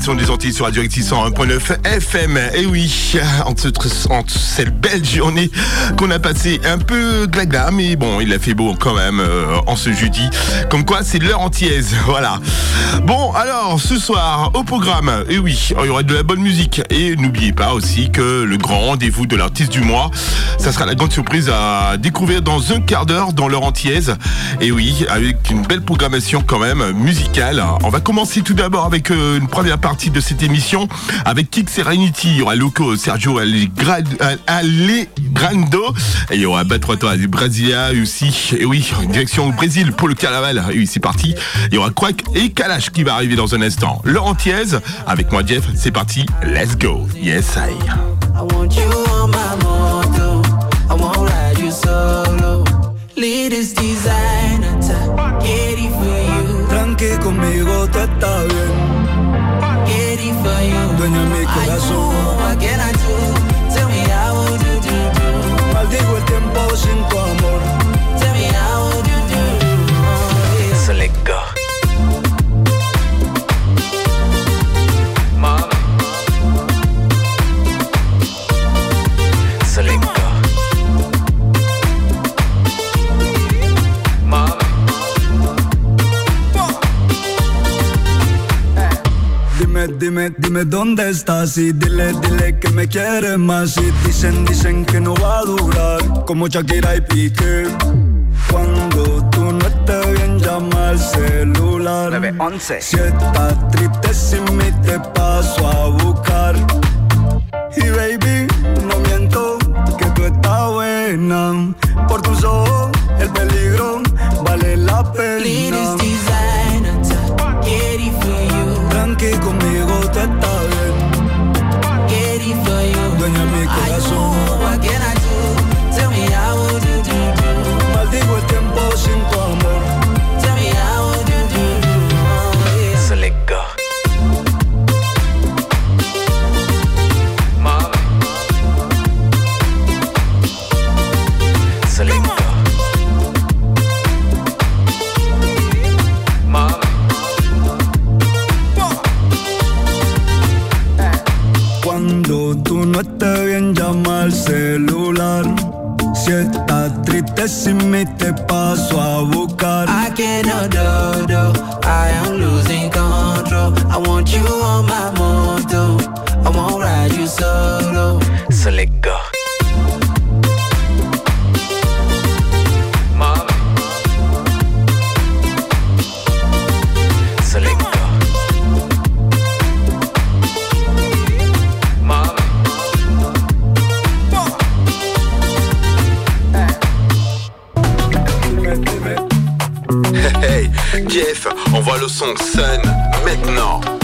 des Antilles sur Radio 101.9 FM. Et oui, entre, cette belle journée qu'on a passée un peu glagla, mais bon, il a fait beau quand même euh, en ce jeudi. Comme quoi, c'est l'heure antillaise, voilà. Bon, alors, ce soir, au programme, et oui, il y aura de la bonne musique. Et n'oubliez pas aussi que le grand rendez-vous de l'artiste du mois, ça sera la grande surprise à découvrir dans un quart d'heure dans antillaise. Et oui, avec une belle programmation quand même musicale. On va commencer tout d'abord avec euh, une première partie de cette émission avec Kick Serenity. Il y aura Loco, Sergio Allegrando et il y aura Batroito du Brasilia aussi. Et oui, direction au Brésil pour le carnaval. Et oui, c'est parti. Il y aura Quack et Kalash qui va arriver dans un instant. Laurent Thiez avec moi Jeff, c'est parti. Let's go. Yes, I. I want you on my. I want ride you solo. Latest designer, get it for you. Tranqui conmigo, te está bien. Dime, dime dónde estás y dile, dile que me quieres más. Y dicen, dicen que no va a durar como Shakira y Piqué. Cuando tú no estés bien llama al celular. 911 Si estás triste sin mí te paso a buscar. Y baby, no miento que tú estás buena. Por tus ojos el peligro vale la pena que conmigo te está bien. Dueña mi corazón. Si estás triste sin mí te paso a buscar. I cannot do, do, I am losing control. I want you on my moto. I won't ride you solo. So Jeff, envoie le son Sun maintenant.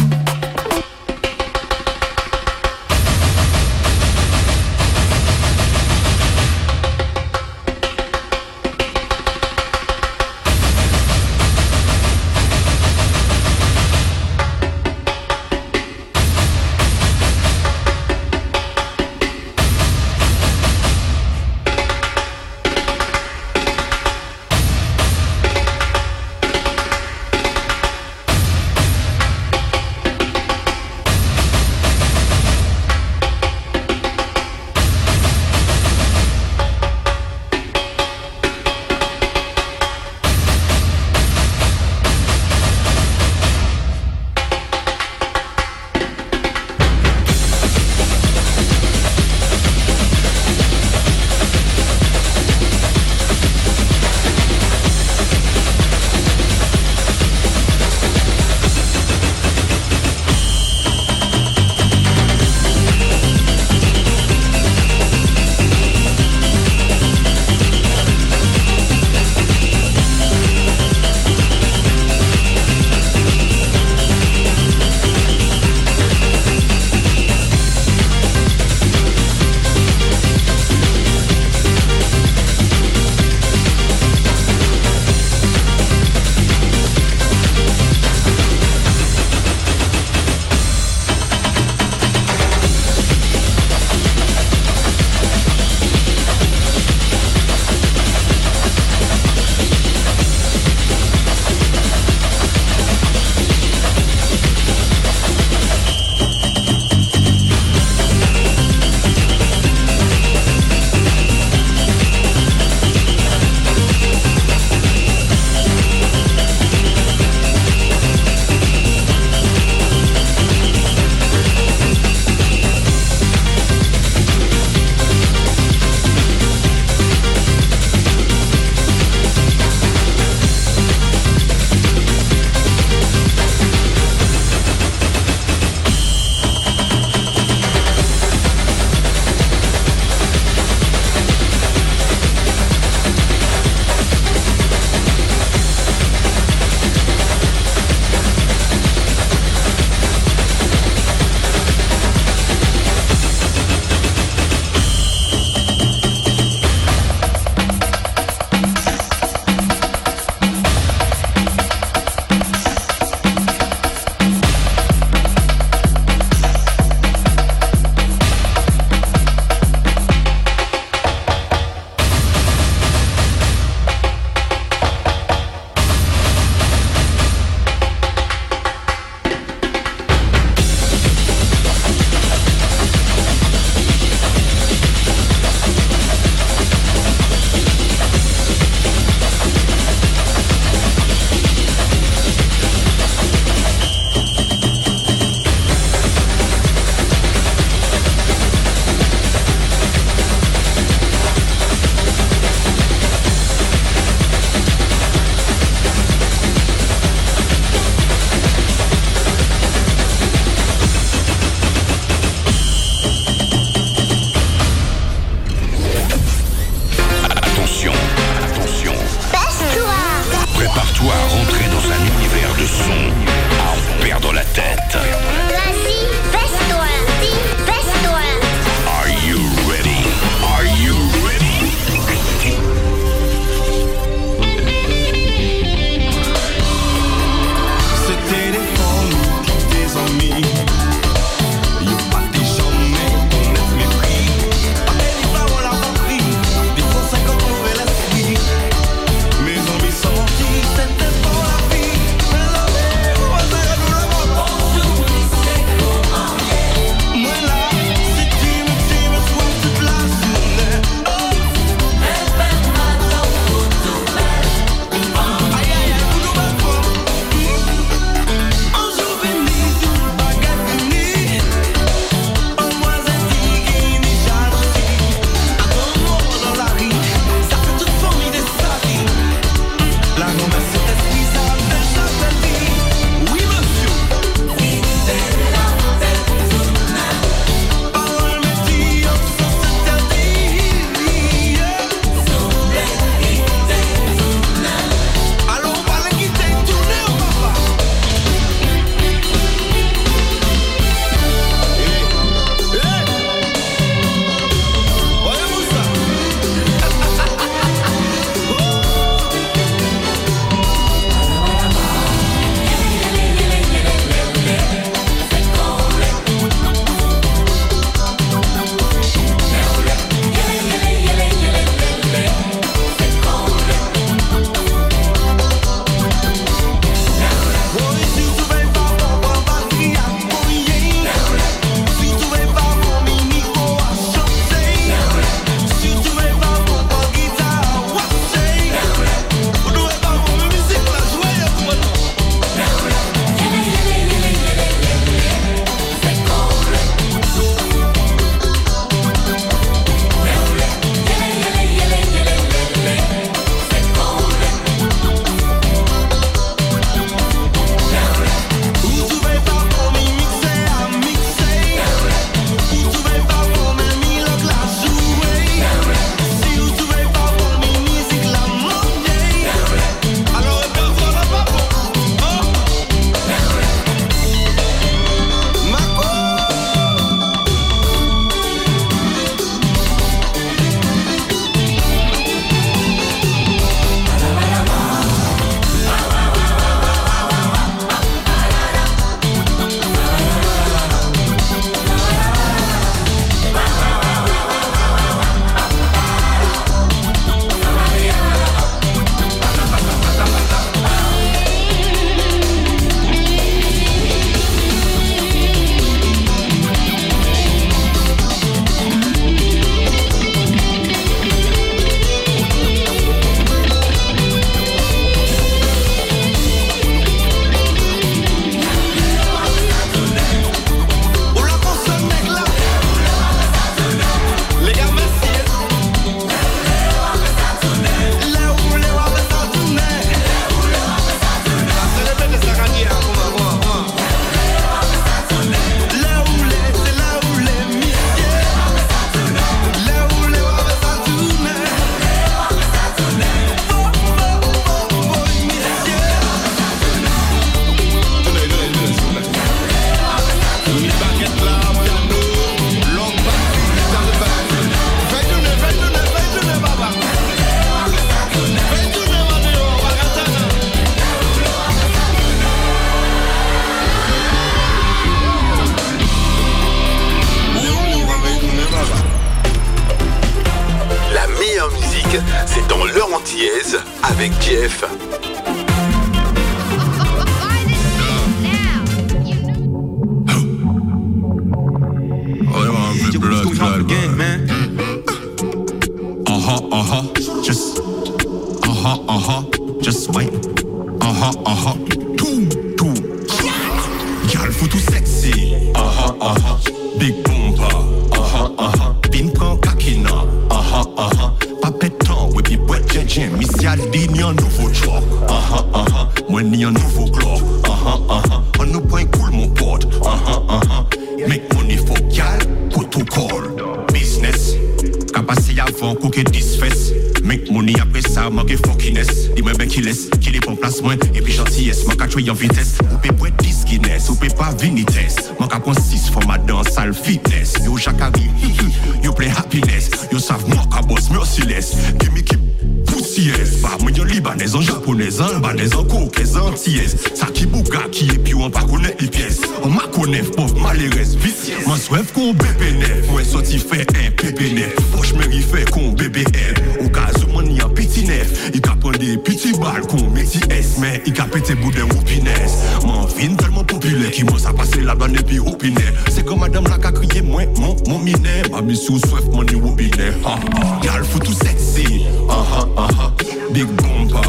Meti es Men i ka pete bouden wopines Man vin telman popule ki mwen sa pase la ban epi wopine Se kon madame la ka kriye mwen, mon, mon mine Ma mi sou swef mani wopine ha, ha. Gal foutou sexy. Aha, aha Big bomba.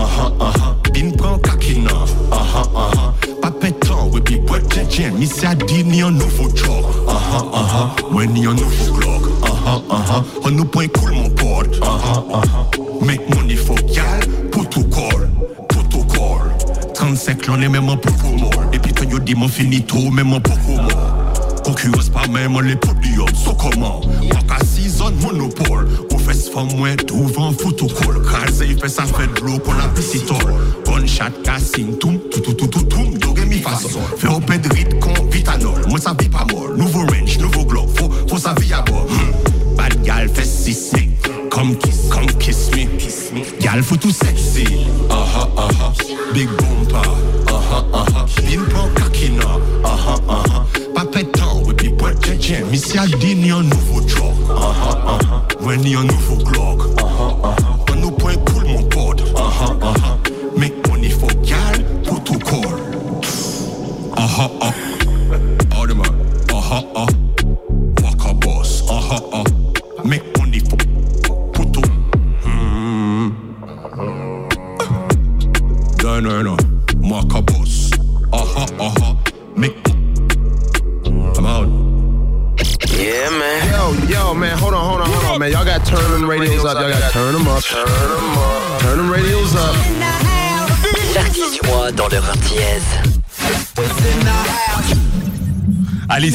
Aha, aha Bin pran kakina. Aha, aha Pa pétant, oui, puis boîte jen jen Missy a dit ni un nouveau job Aha, aha Ouais, ni un nouveau blog Aha, aha On nous point cool mon pote. Aha, aha Make money for y'all Protocol Protocol 35 l'on est même en popo mort Et puis quand yo dit mon finito même en popo mort Concurrence pas même les podiums So comment? Waka season monopole. Ou fait femme moins devant photocall Kralze il fait ça fait de l'eau qu'on a pisitol Gunshot casting Toum tout tout tout tout toum Doge mi façon. Fait au ped rit con vitanol. Moi ça vit pas mort. Nouveau range nouveau glow Faut, faut sa vie à bord. Hmm. Bad gal fait sismic Come kiss, come kiss me. Kiss me Gal faut tout sexy. Aha aha. Big bumper. Aha aha. Bin pon kakina Aha aha. Pétant Oui puis boîte jen Missy a dit ni un nouveau job Aha aha. Ni un nouveau Glock Aha aha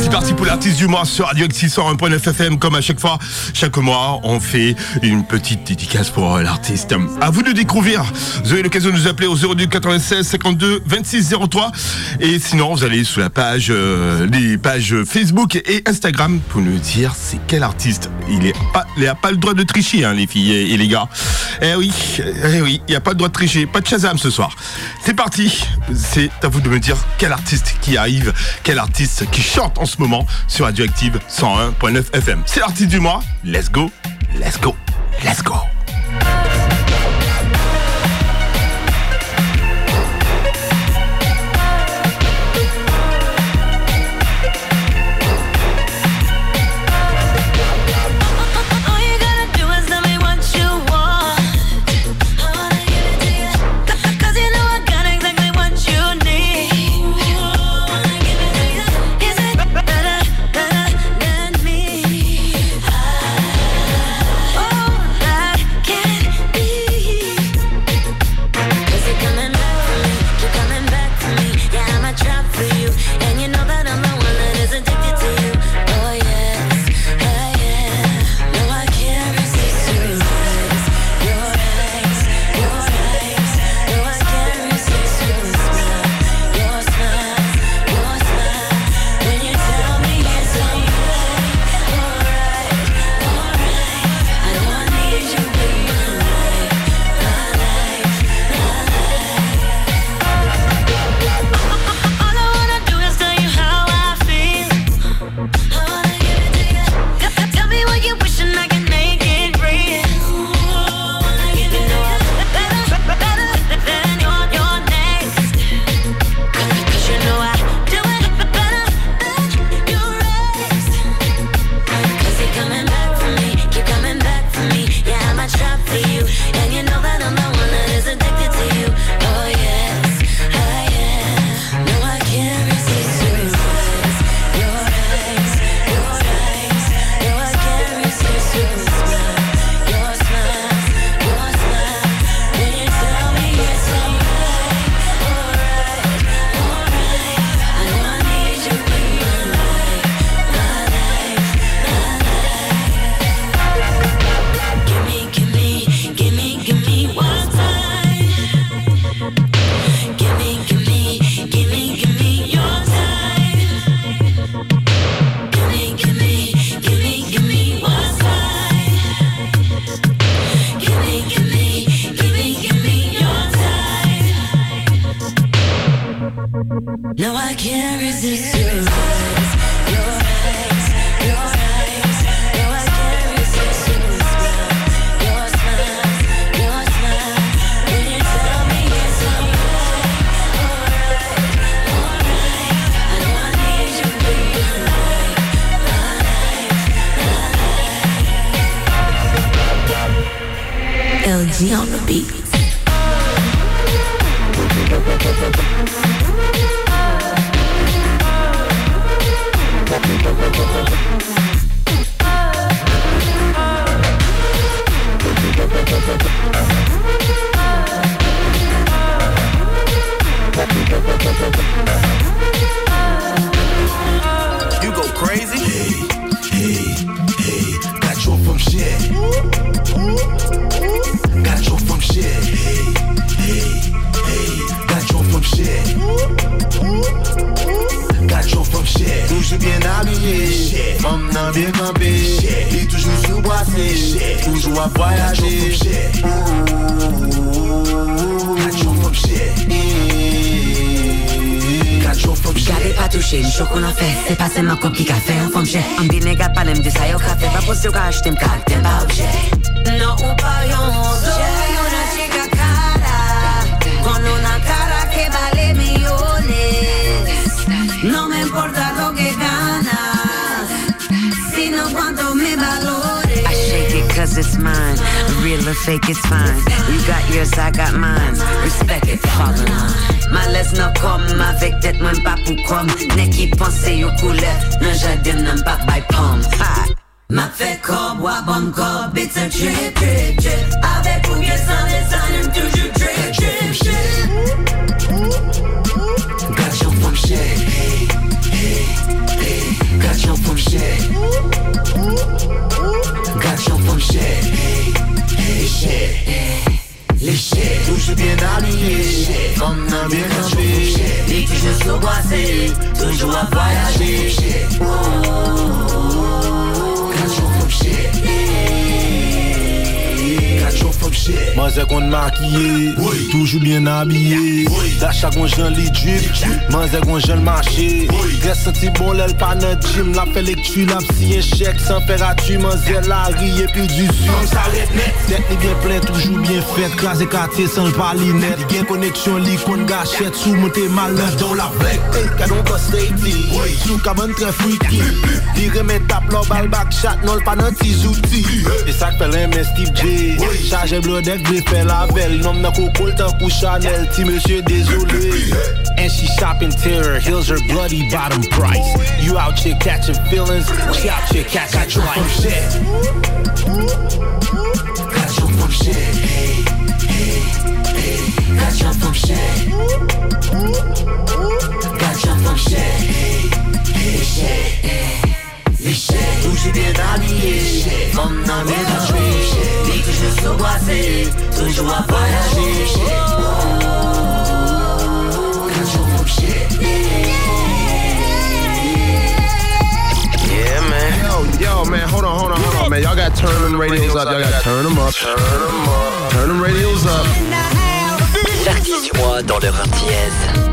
c'est parti pour l'artiste du mois sur Radio X 101.9 FM. Comme à chaque fois, chaque mois, on fait une petite dédicace pour euh, l'artiste. À vous de découvrir. Vous avez l'occasion de nous appeler au 02 96 52 26 03. Et sinon, vous allez sur la page, euh, les pages Facebook et Instagram pour nous dire c'est quel artiste. Il est pas, a pas le droit de tricher, hein, les filles et, et les gars. Eh oui, eh oui, il n'y a pas le droit de tricher. Pas de Shazam ce soir. C'est parti. C'est à vous de me dire quel artiste qui arrive, quel artiste qui chante en ce moment sur Radioactive 101.9 FM. C'est l'artiste du mois. Let's go, let's go, let's go. From shit. Gade pa touche, m chok ou nan fe Se pa se man kop ki ka fe an fom che An bi nega pa lem di sa yo ka fe Pa pos yo ka achete m kal ten pa obje No upa yon Soy it's mine. Real or fake it's fine. You got yours, I got mine. Respect it, fall in line Malez nan kom, avek tet mwen pa pou kom Ne ki panse yo koule, nan jadim nan pa bay pom Ha! Ma fe kob, wabon kob It's a trip, trip, trip Avec ou bien sans les anim Toujours trip, trip, trip Got your from shit. Hey, hey, hey, got your from shit. Got your from shit. Hey, hey, shit. Les shit. Toujours bien habillé, femme nan bien campé Et toujours sous boissé Toujours à voyager Got your from shit. Kon makiye, Oui. toujou bien habillé Oui. Dacha kon jan li drip, manze kon jan l'mache Oui. Res senti bon lèl pa nan gym, la fe lektu la psi en chèk San fer atu, manze la ri epi du su s'arrête net. Bien plen, toujou bien fet, krasé kate san l'pali net Li gen koneksyon li kon gachet, sou monte mal Dans la blague. Hey, kadon ko safety Oui. Sou kaban tre freaky Li remet tap lo bal back shot Nol pa nan ti zouti E sak fel reme Steve J Oui. Charge blodek vle fe lavel Nom nan kokol tan kou Chanel Ti monsieur désolé And she shopping terror Heels her bloody bottom price You out here catching feelings She out here catching Got your from life shit. Got your from shit. Hey, hey, hey, got your from shit. Got your from shit. Hey, hey, shit. Les shit. Toujours bien habillé, femme nan bien campé Et toujours sous boissé Toujours à voyager Got your from. Yeah, man. Yo, yo, man, hold on, hold on, hold on, man. Y'all got turn them radios up. Y'all got turn them up. Turn them up. Turn them radios up. L'artiste du mois dans leur dièse.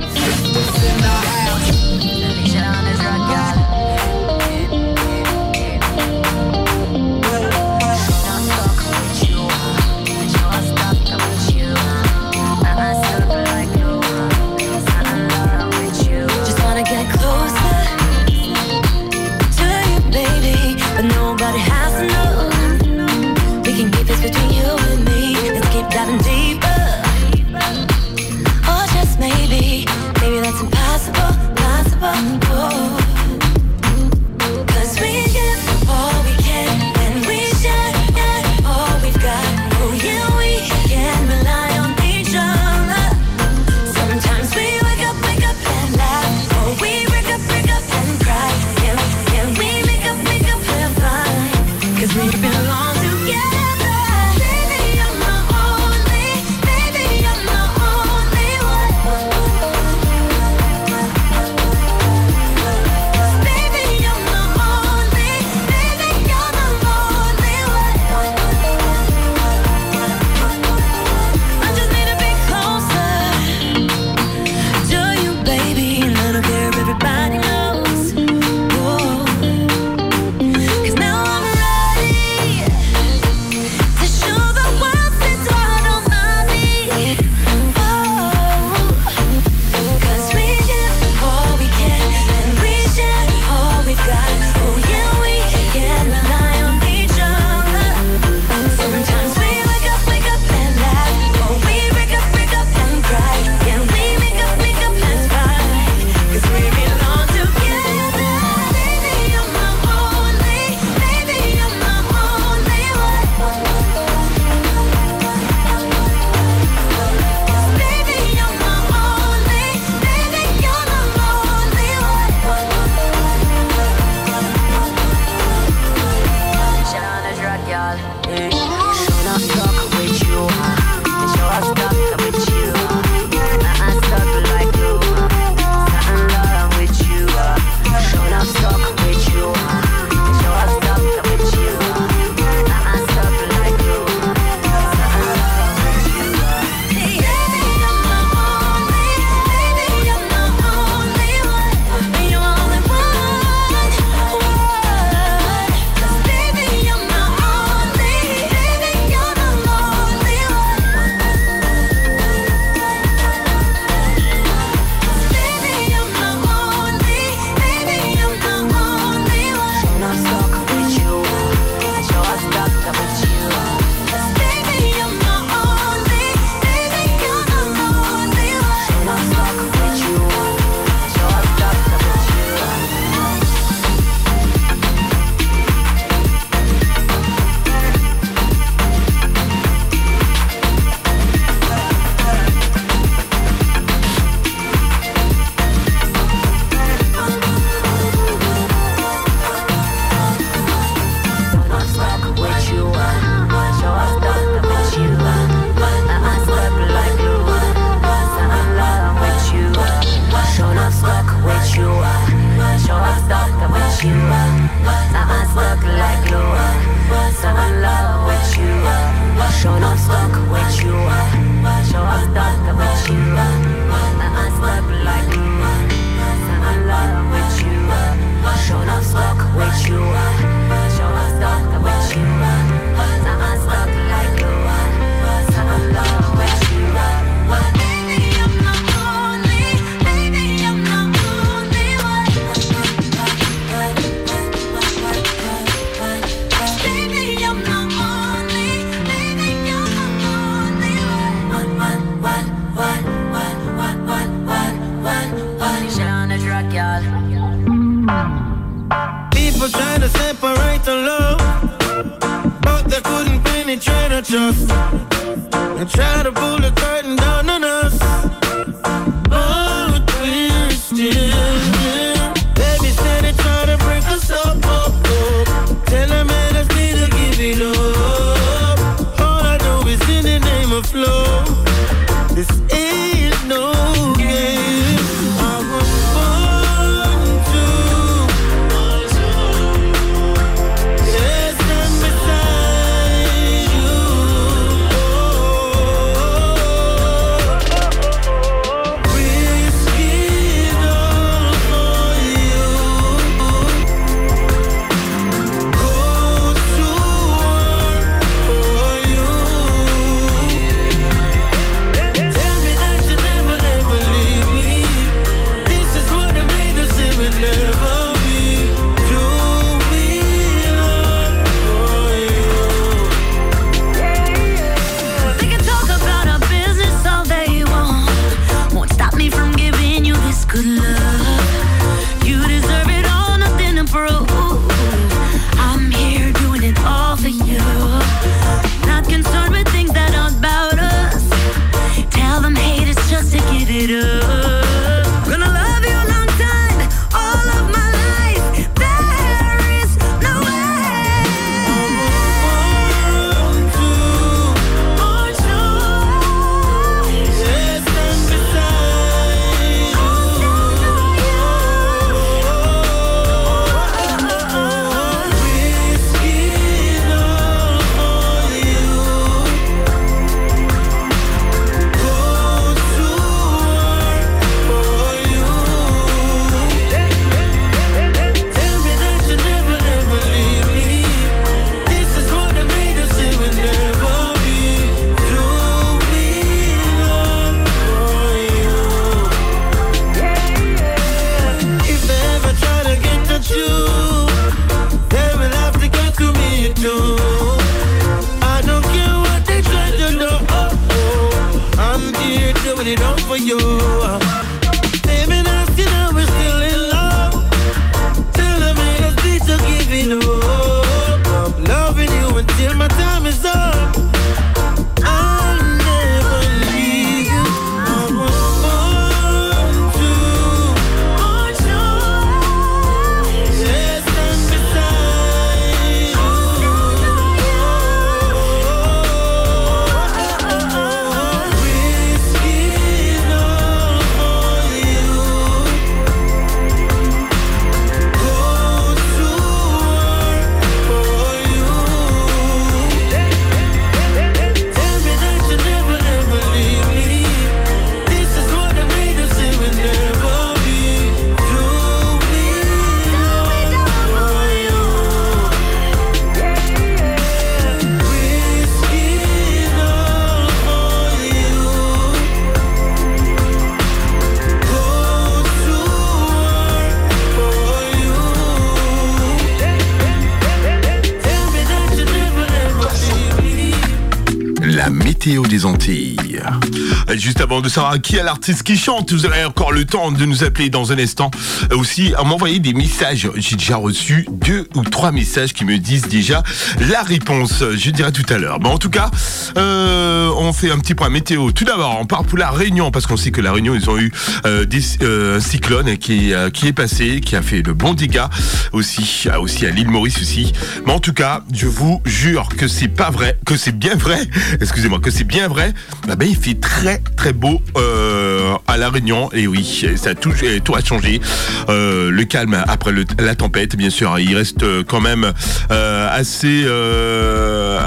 De savoir qui est l'artiste qui chante, vous aurez encore le temps de nous appeler dans un instant. Euh, Aussi, à m'envoyer des messages. J'ai déjà reçu deux ou trois messages qui me disent déjà la réponse. Je dirai tout à l'heure. Bon, en tout cas, euh, on fait un petit point météo. Tout d'abord, on part pour la Réunion parce qu'on sait que la Réunion, ils ont eu euh, un cyclone qui, qui est passé, qui a fait de bons dégâts aussi, aussi à l'île Maurice aussi. Mais en tout cas, je vous jure que c'est pas vrai, que c'est bien vrai. Excusez-moi, que c'est bien vrai. Ben, il fait très très beau euh, à la Réunion. Et oui, ça a tout, tout a changé. Euh, le calme après le- la tempête, bien sûr. Il reste euh, quand même assez,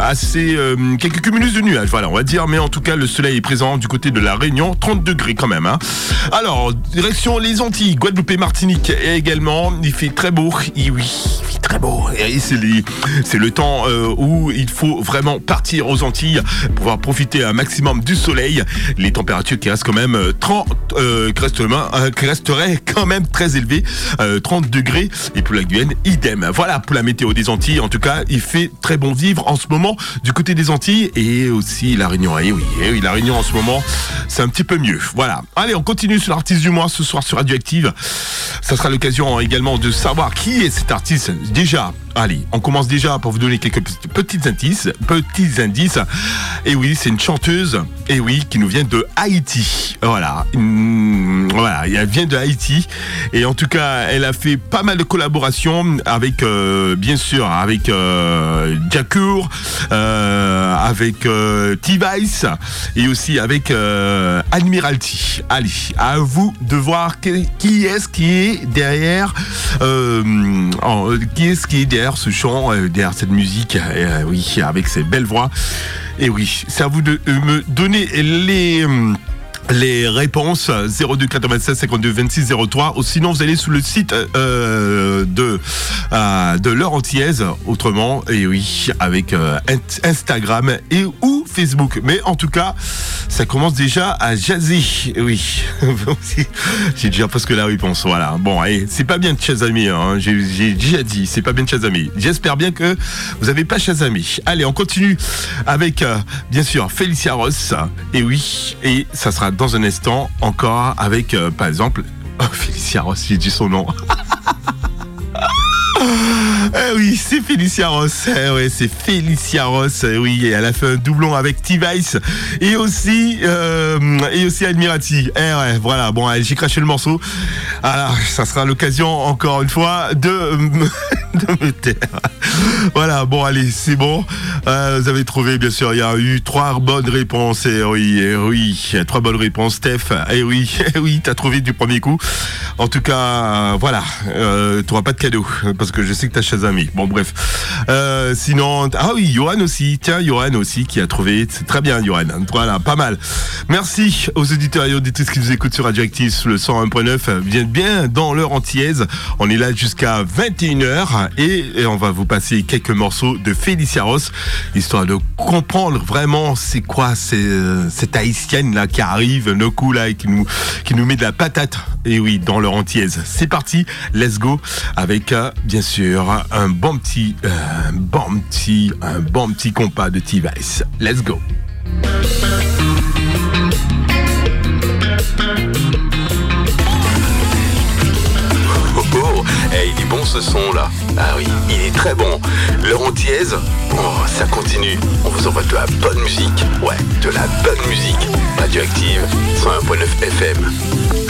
assez quelques cumulus de nuages. Voilà, on va dire. Mais en tout cas, le soleil est présent du côté de la Réunion, 30 degrés quand même. hein. Alors, direction les Antilles, Guadeloupe et Martinique et également. Il fait très beau. Et oui, très beau. Et c'est le temps où il faut vraiment partir aux Antilles, pouvoir profiter un maximum du soleil. Les températures qui restent quand même euh, 30, euh, qui, restent, euh, qui resteraient quand même très élevées, euh, 30 degrés. Et pour la Guyane, idem. Voilà pour la météo des Antilles. En tout cas, il fait très bon vivre en ce moment du côté des Antilles et aussi la Réunion. Et oui, eh oui, la Réunion en ce moment, c'est un petit peu mieux. Voilà. Allez, on continue sur l'artiste du mois ce soir sur Radioactive. Ça sera l'occasion également de savoir qui est cet artiste. Déjà, allez, on commence déjà pour vous donner quelques petits- indices. Petits indices. Et oui, c'est une chanteuse. Et oui, qui nous vient de Haïti. Voilà. Hum, voilà, elle vient de Haïti. Et en tout cas, elle a fait pas mal de collaborations avec, euh, bien sûr, avec euh, euh, avec euh, T-Vice et aussi avec Admiralty. Allez, à vous de voir qui est-ce qui est derrière, qui est-ce qui est derrière ce chant, derrière cette musique, oui, avec ces belles voix. Et oui, c'est à vous de me donner les. Les réponses 02 96 52 26 03 ou sinon vous allez sur le site euh, de euh, de l'heure antillaise autrement et oui avec euh, Instagram et ou Facebook. Mais en tout cas ça commence déjà à Et oui. J'ai déjà presque la réponse voilà. Bon allez c'est pas bien de chasamer hein. j'ai déjà dit c'est pas bien de chasamer j'espère bien que vous avez pas chasamé allez on continue avec euh, bien sûr Félicia Ross. Et oui et ça sera dans un instant encore avec euh, par exemple oh, Félicia Ross j'ai dit son nom Eh oui, c'est Félicia Ross. Eh c'est Félicia Ross. Eh oui, elle a fait un doublon avec T-Vice et aussi euh, et aussi Admirati. Eh ouais, voilà. Bon, j'ai craché le morceau. Alors, ça sera l'occasion encore une fois de me taire. Voilà. Bon, allez, c'est bon. Euh, vous avez trouvé, bien sûr. Il y a eu trois bonnes réponses. Et oui, eh oui, trois bonnes réponses, Steph. Et oui, eh oui, t'as trouvé du premier coup. En tout cas, voilà. Euh, tu pas de cadeau parce que je sais que t'as Shazamé. Bon, bref. Euh, sinon, ah oui, Johan aussi. Tiens, Johan aussi qui a trouvé. C'est très bien, Johan. Voilà, pas mal. Merci aux auditeurs et auditrices qui nous écoutent sur Radioactive le 101.9. Bien, bien dans l'heure antillaise. On est là jusqu'à 21h et, on va vous passer quelques morceaux de Félicia Ross histoire de comprendre vraiment c'est quoi euh, cette haïtienne là qui arrive nos coups là et qui nous, qui nous met de la patate. Et oui, dans leur antillaise. C'est parti, let's go avec euh, bien sûr un bon petit, euh, un bon petit, un bon petit compas de T-Vice. Let's go. Oh, oh, eh, il est bon ce son là. Ah oui, il est très bon. L'heure antillaise, oh, ça continue. On vous envoie de la bonne musique. Ouais, de la bonne musique. Radioactive, 101.9 FM.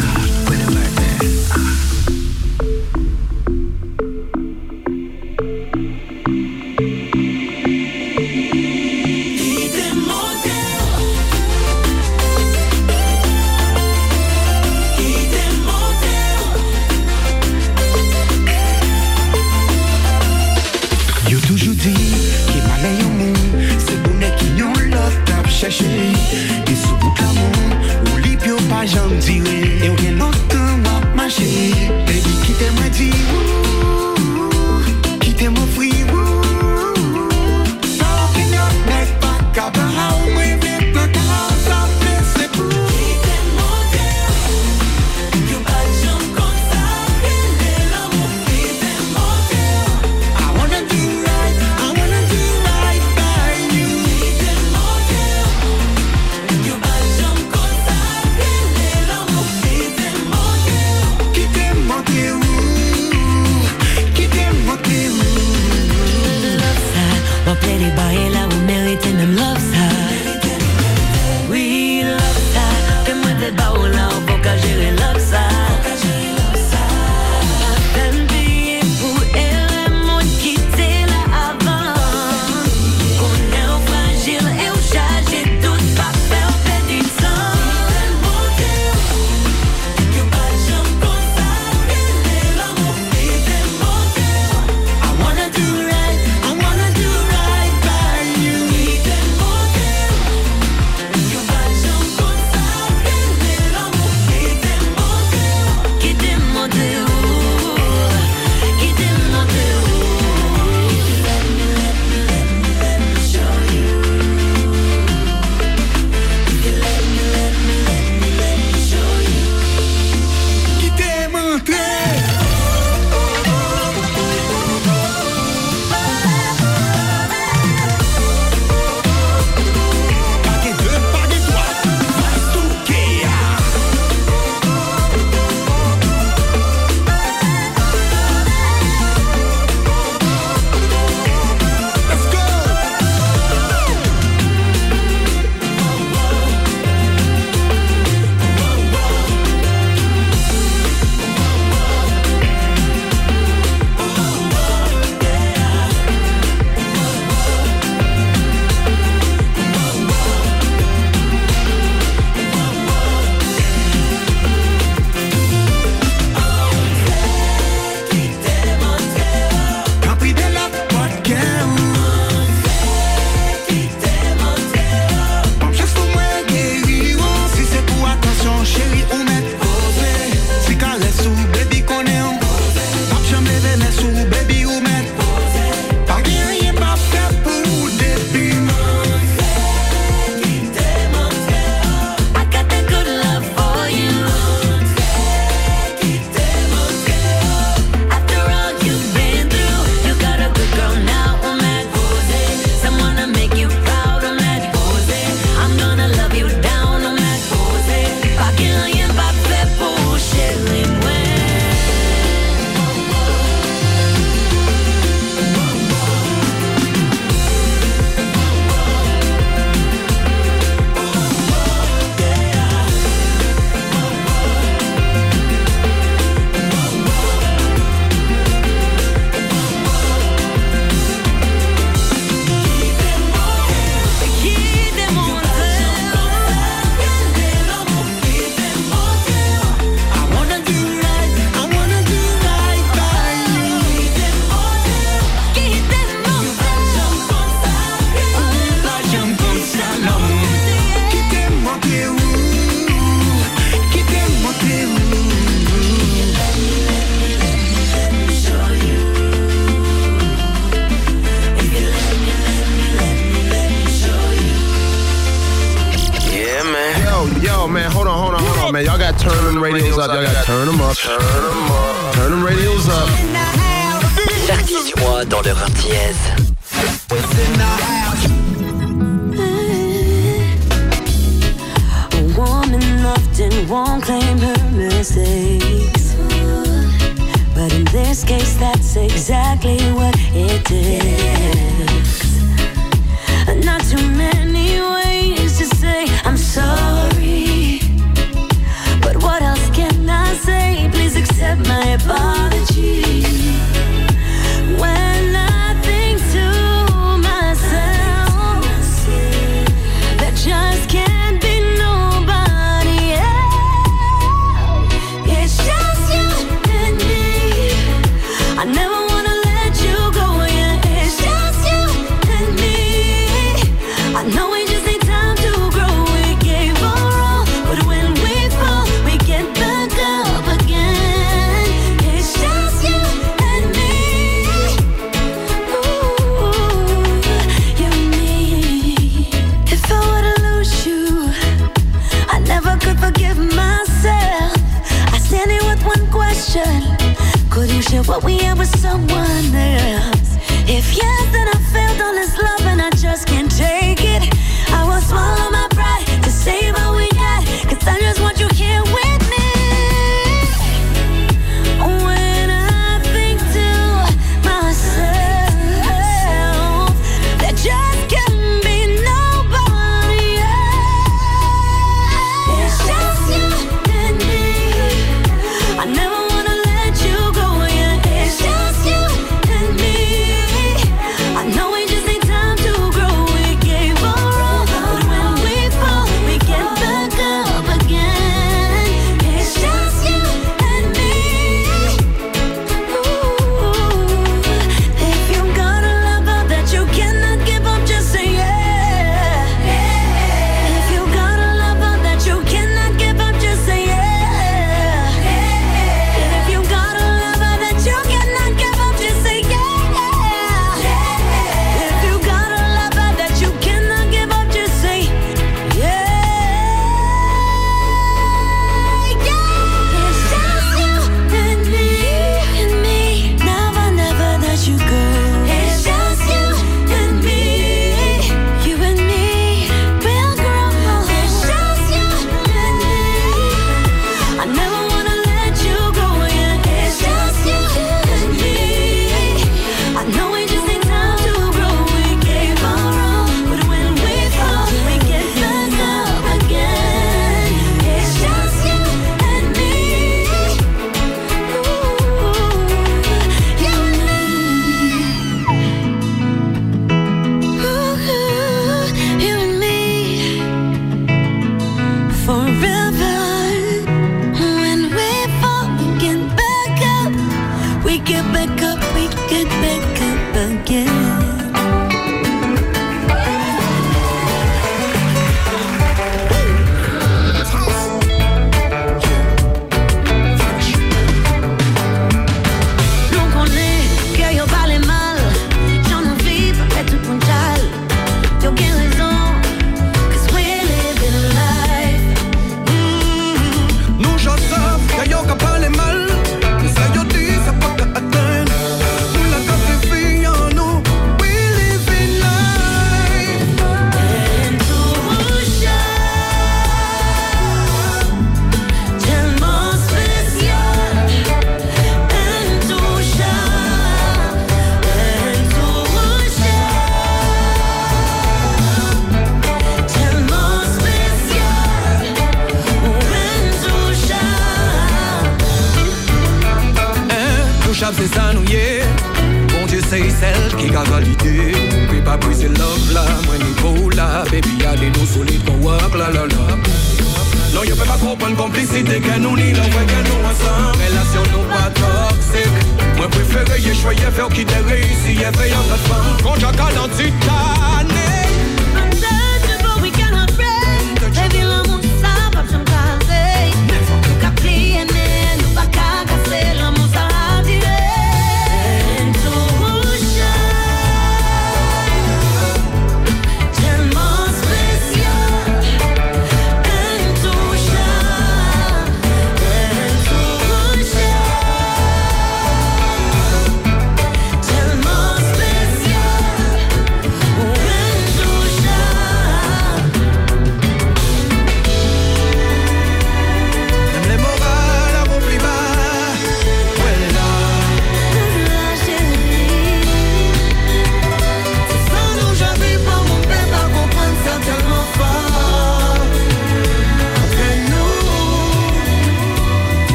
We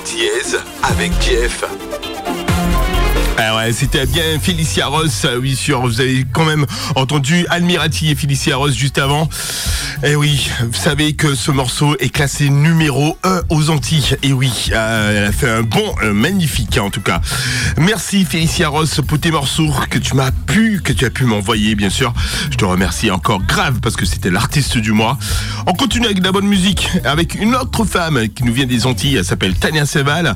antillaise avec Jeff. Ah ouais, c'était bien Félicia Ross, euh, oui sûr, vous avez quand même entendu Almirati et Félicia Ross juste avant. Eh oui, vous savez que ce morceau est classé numéro 1 aux Antilles. Et oui, euh, elle a fait un bon, euh, magnifique en tout cas. Merci Félicia Ross pour tes morceaux que tu m'as pu, que tu as pu m'envoyer bien sûr. Je te remercie encore grave parce que c'était l'artiste du mois. On continue avec de la bonne musique, avec une autre femme qui nous vient des Antilles, elle s'appelle Tania Seval.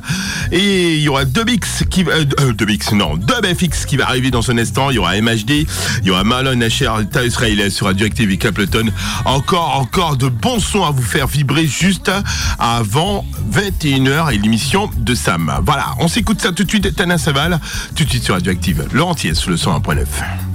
Et il y aura Dubix qui va... Euh, Dubix, non, FX qui va arriver dans un instant. Il y aura MHD, il y aura Marlon Asher, Taïs Rayleigh sur Radioactive et Capleton. Encore de bons sons à vous faire vibrer juste avant 21h et l'émission de Sam. Voilà, on s'écoute ça tout de suite, Tania Seval, tout de suite sur Radioactive. Laurent Thiès sur le 101.9.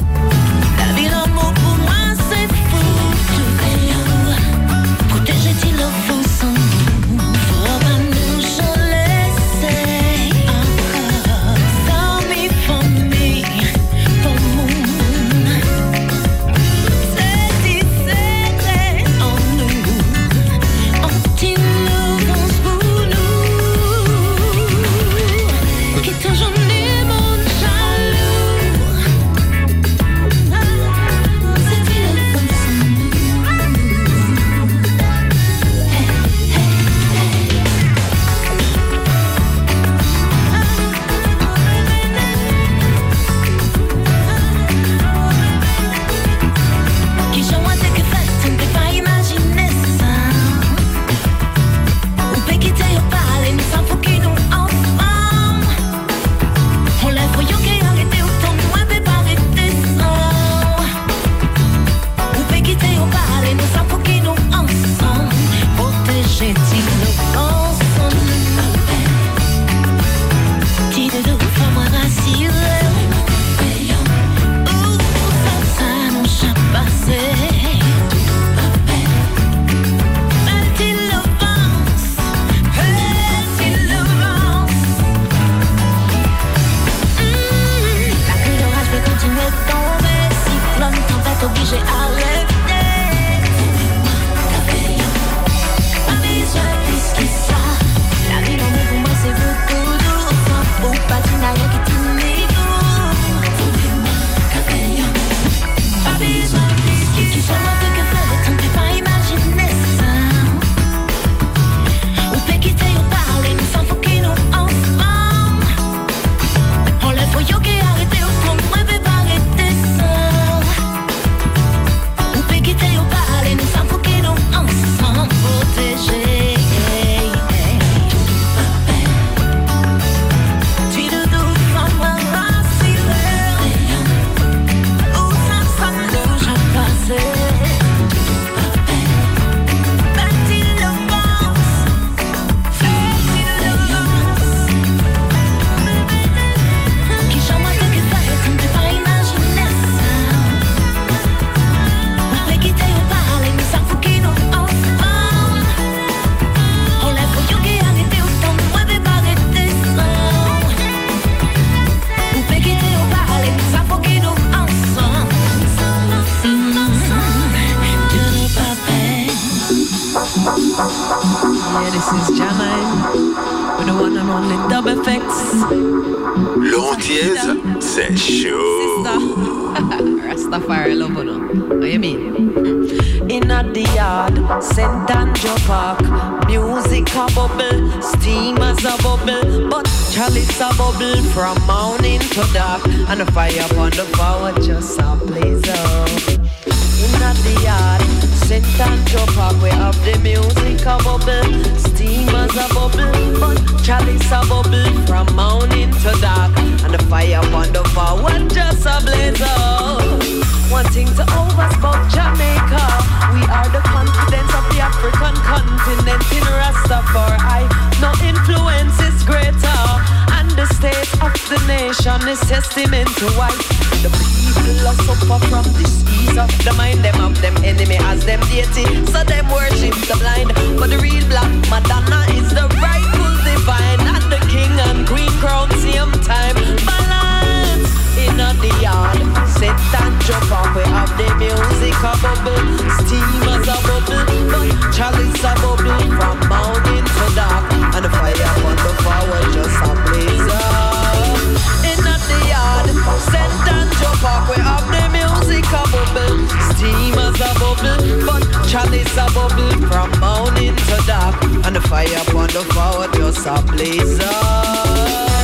c'est chaud. Rastafari love no. What you mean? In at the yard, St. Andrew Park, music a bubble, steam as a bubble, but chalice a bubble from morning to dark, and the fire upon the forward just a blaze up. In at the yard, St. Andrew Park, we have the music a bubble, steam as a bubble, but chalice a bubble. From morning to dark, and the fire upon the forward just a blaze up. One thing to overs about Jamaica, we are the confidence of the African continent in Rastafari. No influence is greater, and the state of the nation is testament to why the people are suffer from disease of the mind. Them have them enemy as them deity, so them worship the blind. But the real black Madonna is the rightful divine, and the king and queen crown same time. Balance in the yard, sit and jump up. We have the music a bubble, steam as a bubble, chalice a bubble from morning to dark, and the fire on the forward just a blaze up. In the yard, St. Andrew Park, we have the music a bubble, steam as a bubble, but chalice a bubble from morning to dark, and the fire on the forward just a blaze up.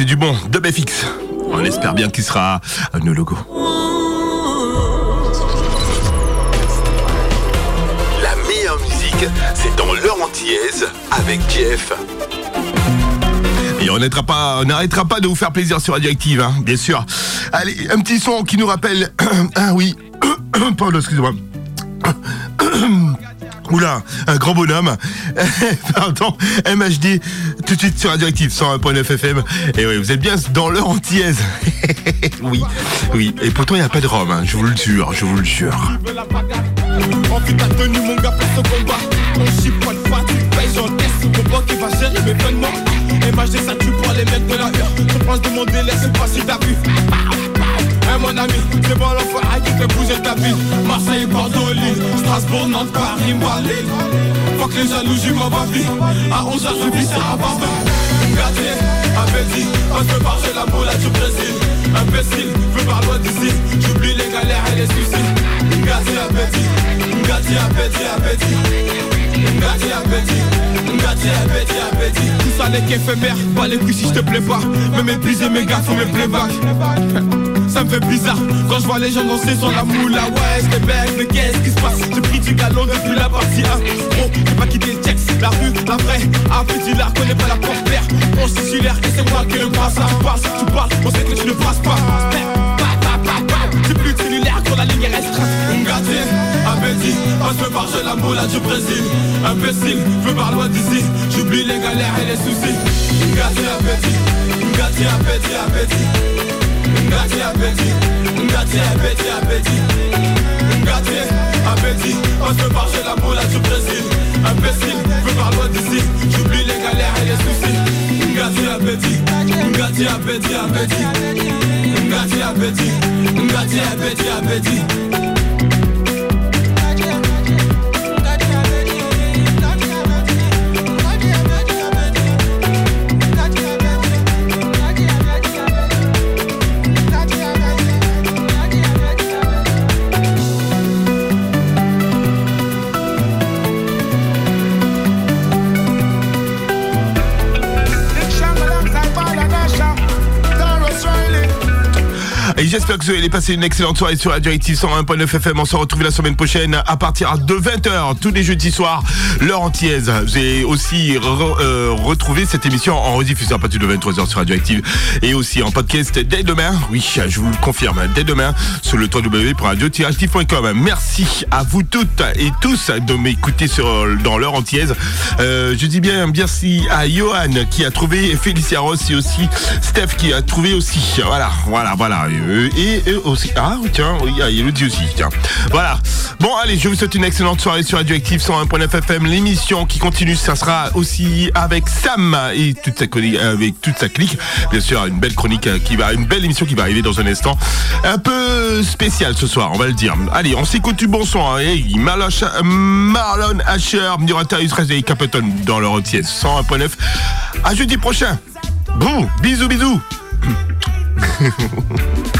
C'est du bon. De BFX. On espère bien qu'il sera à nos logos. La meilleure musique, c'est dans l'heure antillaise avec Jeff. Et on n'arrêtera pas, on pas de vous faire plaisir sur Radioactive, hein, bien sûr. Allez, un petit son qui nous rappelle. ah oui. Pardon, excusez-moi. Oula, un grand bonhomme. Pardon, MHD, tout de suite sur Radioactive 101.9 FM. Et oui, vous êtes bien dans l'heure antillaise. oui, oui. Et pourtant, il n'y a pas de rhum, hein, je vous le jure, je vous le jure. Mon ami, c'est bon l'enfant, aïe, tu fais bouger ta ville. Marseille, Bordeaux, Lille, Strasbourg, Nantes, Paris. Faut que les m'en va vie. À 11h, je vis sur un barbeur. Gâté, appétit, quand je pars, j'ai la moula du Brésil. Imbécile, veux par loin d'ici. J'oublie les galères et les soucis. Gâté, appétit, gâté, appétit, appétit. Gâté, appétit, appétit. Tout ça n'est qu'éphémère, pas les couilles si je te plais pas. Me mépriser mes gars, faut mes playbacks. Ça me fait bizarre. Quand je vois les gens danser sur la moula Ouais c'est bête mais qu'est-ce qui se passe? J'ai pris du galon depuis la partie 1 Oh j'ai pas quitté le texte La rue, la vraie, un petit là connais pas la porte-père On titulaire et c'est moi qui le passe Tu parles, tu parles, on sait que tu ne passes pas. C'est plus de cellulaire quand la ligne est restreinte. Ngati, appétit, quand je me barre j'ai la moula du Brésil. Imbécile, veux par loin d'ici. J'oublie les galères et les soucis. Ngati, appétit, Ngati, appétit, appétit Ngati appétit, Ngati appétit, appétit. Ngati appétit, on se marche la moula du Brésil Imbécile, veux par loin d'ici J'oublie les galères et les soucis. Ngati appétit, Ngati appétit, appétit. Ngati appétit, Ngati appétit, appétit j'espère que vous allez passer une excellente soirée sur Radioactive 101.9 FM. On se retrouve la semaine prochaine à partir de 20h tous les jeudis soirs, l'heure entière. J'ai aussi re- euh, retrouvé cette émission en rediffusion à partir de 23h sur Radioactive et aussi en podcast dès demain. Oui, je vous le confirme, dès demain sur le www.radio-active.com. Merci à vous toutes et tous de m'écouter sur dans l'heure entière. Euh, je dis bien merci à Johan qui a trouvé, Félicia Ross et aussi Steph qui a trouvé aussi. Voilà, voilà, voilà. Et, eux aussi. Ah tiens, oui, il a Elodie aussi. Tiens. Voilà. Bon, allez, je vous souhaite une excellente soirée sur Radioactive 101.9 FM. L'émission qui continue, ça sera aussi avec Sam et toute sa avec toute sa clique. Bien sûr, une belle chronique euh, qui va, une belle émission qui va arriver dans un instant. Un peu spécial ce soir, on va le dire. Allez, on s'écoute du bon son. Hein. Maloche- Marlon Asher, Muraterius et Capleton dans leur entier 101.9. À jeudi prochain. Bon, bisous, bisous.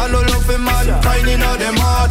No respect and no love for mankind in all them heart.